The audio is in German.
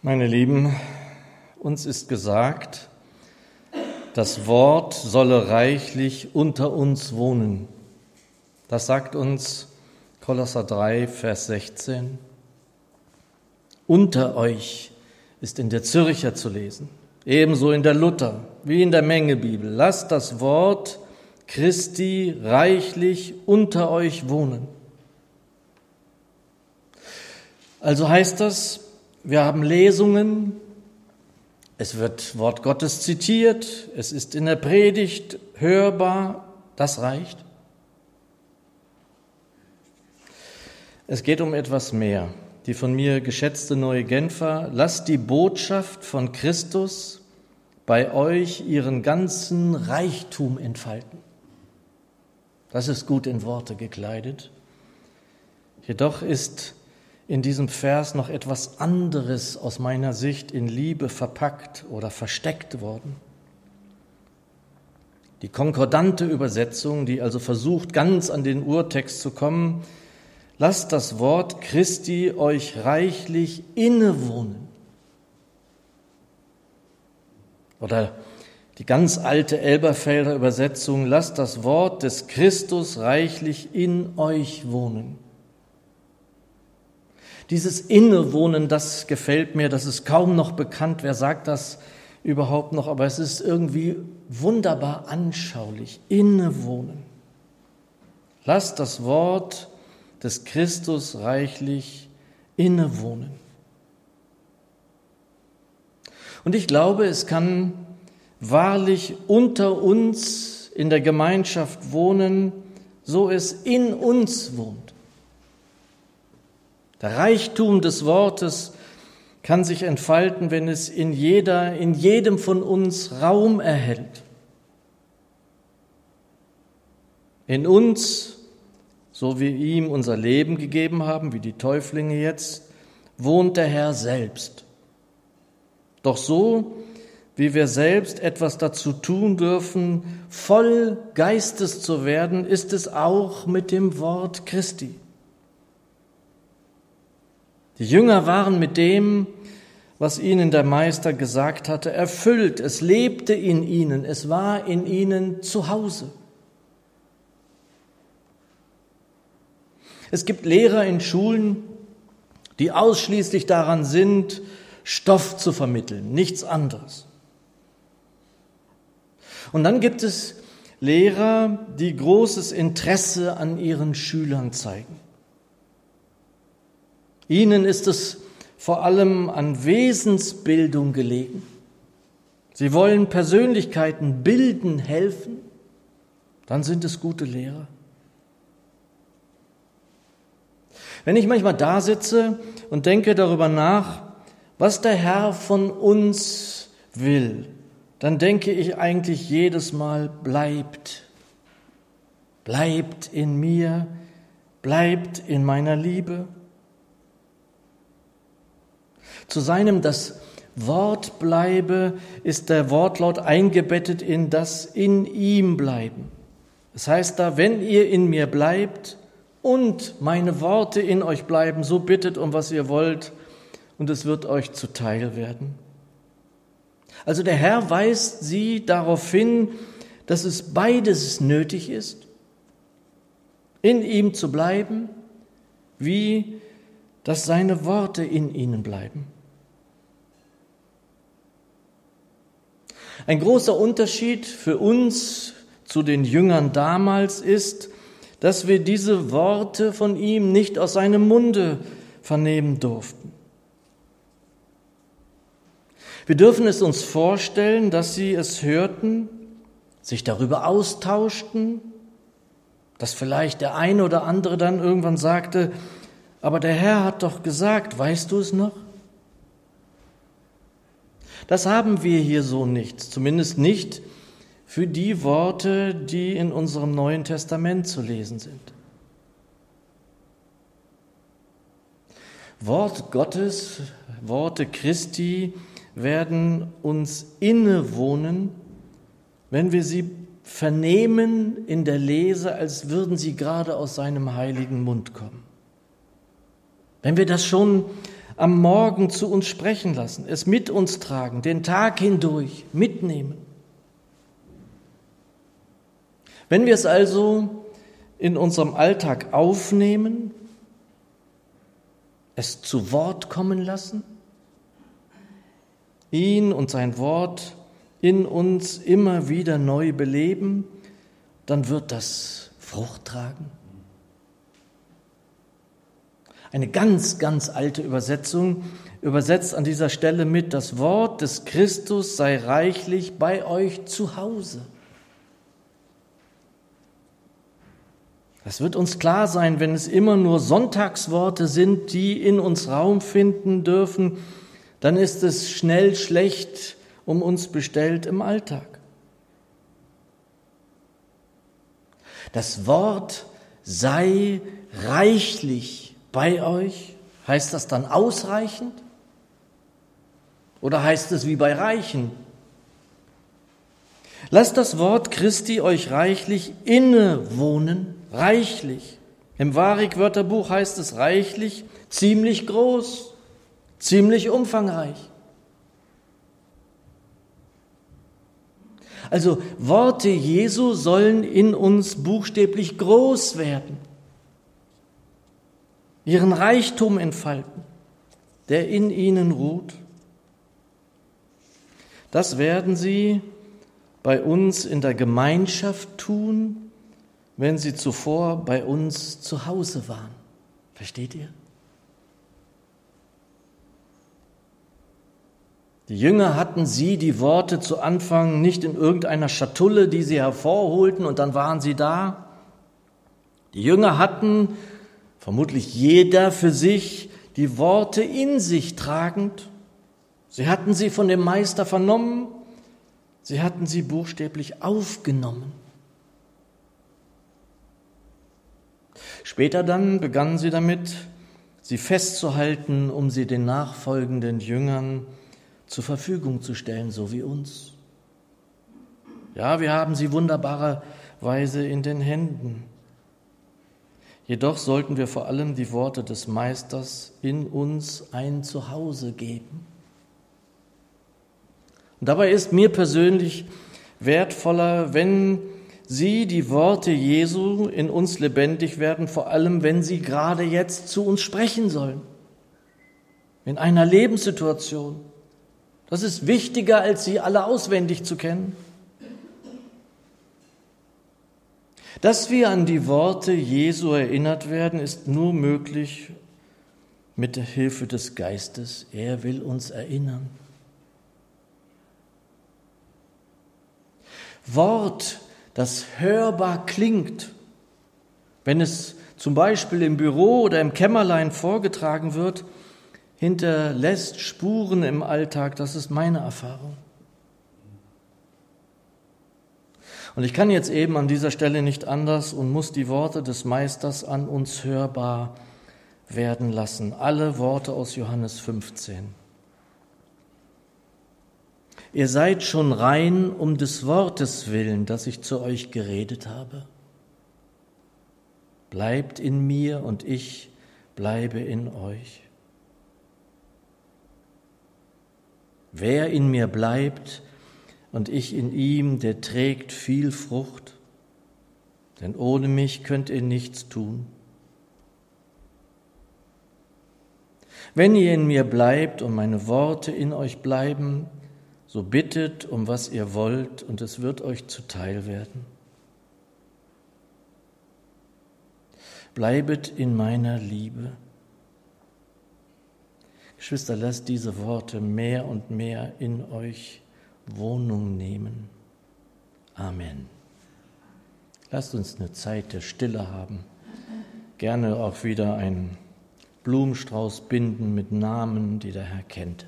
Meine Lieben, uns ist gesagt, das Wort solle reichlich unter uns wohnen. Das sagt uns Kolosser 3, Vers 16. Unter euch ist in der Zürcher zu lesen, ebenso in der Luther wie in der Mengebibel. Lasst das Wort Christi reichlich unter euch wohnen. Also heißt das, wir haben Lesungen, es wird Wort Gottes zitiert, es ist in der Predigt hörbar, das reicht. Es geht um etwas mehr. Die von mir geschätzte neue Genfer, lasst die Botschaft von Christus bei euch ihren ganzen Reichtum entfalten. Das ist gut in Worte gekleidet. Jedoch ist in diesem Vers noch etwas anderes aus meiner Sicht in Liebe verpackt oder versteckt worden. Die konkordante Übersetzung, die also versucht, ganz an den Urtext zu kommen, lasst das Wort Christi euch reichlich innewohnen. Oder die ganz alte Elberfelder Übersetzung, lasst das Wort des Christus reichlich in euch wohnen. Dieses Innewohnen, das gefällt mir, das ist kaum noch bekannt. Wer sagt das überhaupt noch? Aber es ist irgendwie wunderbar anschaulich. Innewohnen. Lass das Wort des Christus reichlich innewohnen. Und ich glaube, es kann wahrlich unter uns in der Gemeinschaft wohnen, so es in uns wohnt. Der Reichtum des Wortes kann sich entfalten, wenn es in jeder, in jedem von uns Raum erhält. In uns, so wie ihm unser Leben gegeben haben, wie die Täuflinge jetzt, wohnt der Herr selbst. Doch so, wie wir selbst etwas dazu tun dürfen, voll Geistes zu werden, ist es auch mit dem Wort Christi. Die Jünger waren mit dem, was ihnen der Meister gesagt hatte, erfüllt. Es lebte in ihnen, es war in ihnen zu Hause. Es gibt Lehrer in Schulen, die ausschließlich daran sind, Stoff zu vermitteln, nichts anderes. Und dann gibt es Lehrer, die großes Interesse an ihren Schülern zeigen. Ihnen ist es vor allem an Wesensbildung gelegen. Sie wollen Persönlichkeiten bilden, helfen, dann sind es gute Lehrer. Wenn ich manchmal da sitze und denke darüber nach, was der Herr von uns will, dann denke ich eigentlich jedes Mal, bleibt, bleibt in mir, bleibt in meiner Liebe. Zu seinem das Wort bleibe ist der Wortlaut eingebettet in das in ihm bleiben. Das heißt da, wenn ihr in mir bleibt und meine Worte in euch bleiben, so bittet um was ihr wollt und es wird euch zuteil werden. Also der Herr weist sie darauf hin, dass es beides nötig ist, in ihm zu bleiben, wie dass seine Worte in ihnen bleiben. Ein großer Unterschied für uns zu den Jüngern damals ist, dass wir diese Worte von ihm nicht aus seinem Munde vernehmen durften. Wir dürfen es uns vorstellen, dass sie es hörten, sich darüber austauschten, dass vielleicht der eine oder andere dann irgendwann sagte, aber der Herr hat doch gesagt, weißt du es noch? Das haben wir hier so nicht, zumindest nicht für die Worte, die in unserem Neuen Testament zu lesen sind. Wort Gottes, Worte Christi werden uns innewohnen, wenn wir sie vernehmen in der Lese, als würden sie gerade aus seinem heiligen Mund kommen. Wenn wir das schon am Morgen zu uns sprechen lassen, es mit uns tragen, den Tag hindurch mitnehmen. Wenn wir es also in unserem Alltag aufnehmen, es zu Wort kommen lassen, ihn und sein Wort in uns immer wieder neu beleben, dann wird das Frucht tragen. Eine ganz, ganz alte Übersetzung übersetzt an dieser Stelle mit, das Wort des Christus sei reichlich bei euch zu Hause. Das wird uns klar sein, wenn es immer nur Sonntagsworte sind, die in uns Raum finden dürfen, dann ist es schnell schlecht um uns bestellt im Alltag. Das Wort sei reichlich bei euch. Heißt das dann ausreichend? Oder heißt es wie bei Reichen? Lasst das Wort Christi euch reichlich innewohnen reichlich. Im Warik-Wörterbuch heißt es reichlich, ziemlich groß, ziemlich umfangreich. Also Worte Jesu sollen in uns buchstäblich groß werden, ihren Reichtum entfalten, der in ihnen ruht. Das werden sie bei uns in der Gemeinschaft tun, wenn sie zuvor bei uns zu Hause waren. Versteht ihr? Die Jünger hatten sie die Worte zu Anfang nicht in irgendeiner Schatulle, die sie hervorholten und dann waren sie da. Die Jünger hatten, vermutlich jeder für sich, die Worte in sich tragend. Sie hatten sie von dem Meister vernommen, sie hatten sie buchstäblich aufgenommen. Später dann begannen sie damit, sie festzuhalten, um sie den nachfolgenden Jüngern zur Verfügung zu stellen, so wie uns. Ja, wir haben sie wunderbarerweise in den Händen. Jedoch sollten wir vor allem die Worte des Meisters in uns ein Zuhause geben. Und dabei ist mir persönlich wertvoller, wenn sie, die Worte Jesu, in uns lebendig werden, vor allem wenn sie gerade jetzt zu uns sprechen sollen. In einer Lebenssituation. Das ist wichtiger, als sie alle auswendig zu kennen. Dass wir an die Worte Jesu erinnert werden, ist nur möglich mit der Hilfe des Geistes. Er will uns erinnern. Wort das hörbar klingt, wenn es zum Beispiel im Büro oder im Kämmerlein vorgetragen wird, hinterlässt Spuren im Alltag. Das ist meine Erfahrung. Und ich kann jetzt eben an dieser Stelle nicht anders und muss die Worte des Meisters an uns hörbar werden lassen. Alle Worte aus Johannes 15. Ihr seid schon rein um des Wortes willen, das ich zu euch geredet habe. Bleibt in mir und ich bleibe in euch. Wer in mir bleibt und ich in ihm, der trägt viel Frucht, denn ohne mich könnt ihr nichts tun. Wenn ihr in mir bleibt und meine Worte in euch bleiben, so bittet um was ihr wollt und es wird euch zuteil werden. Bleibet in meiner Liebe. Geschwister, lasst diese Worte mehr und mehr in euch Wohnung nehmen. Amen. Lasst uns eine Zeit der Stille haben. Gerne auch wieder einen Blumenstrauß binden mit Namen, die der Herr kennt.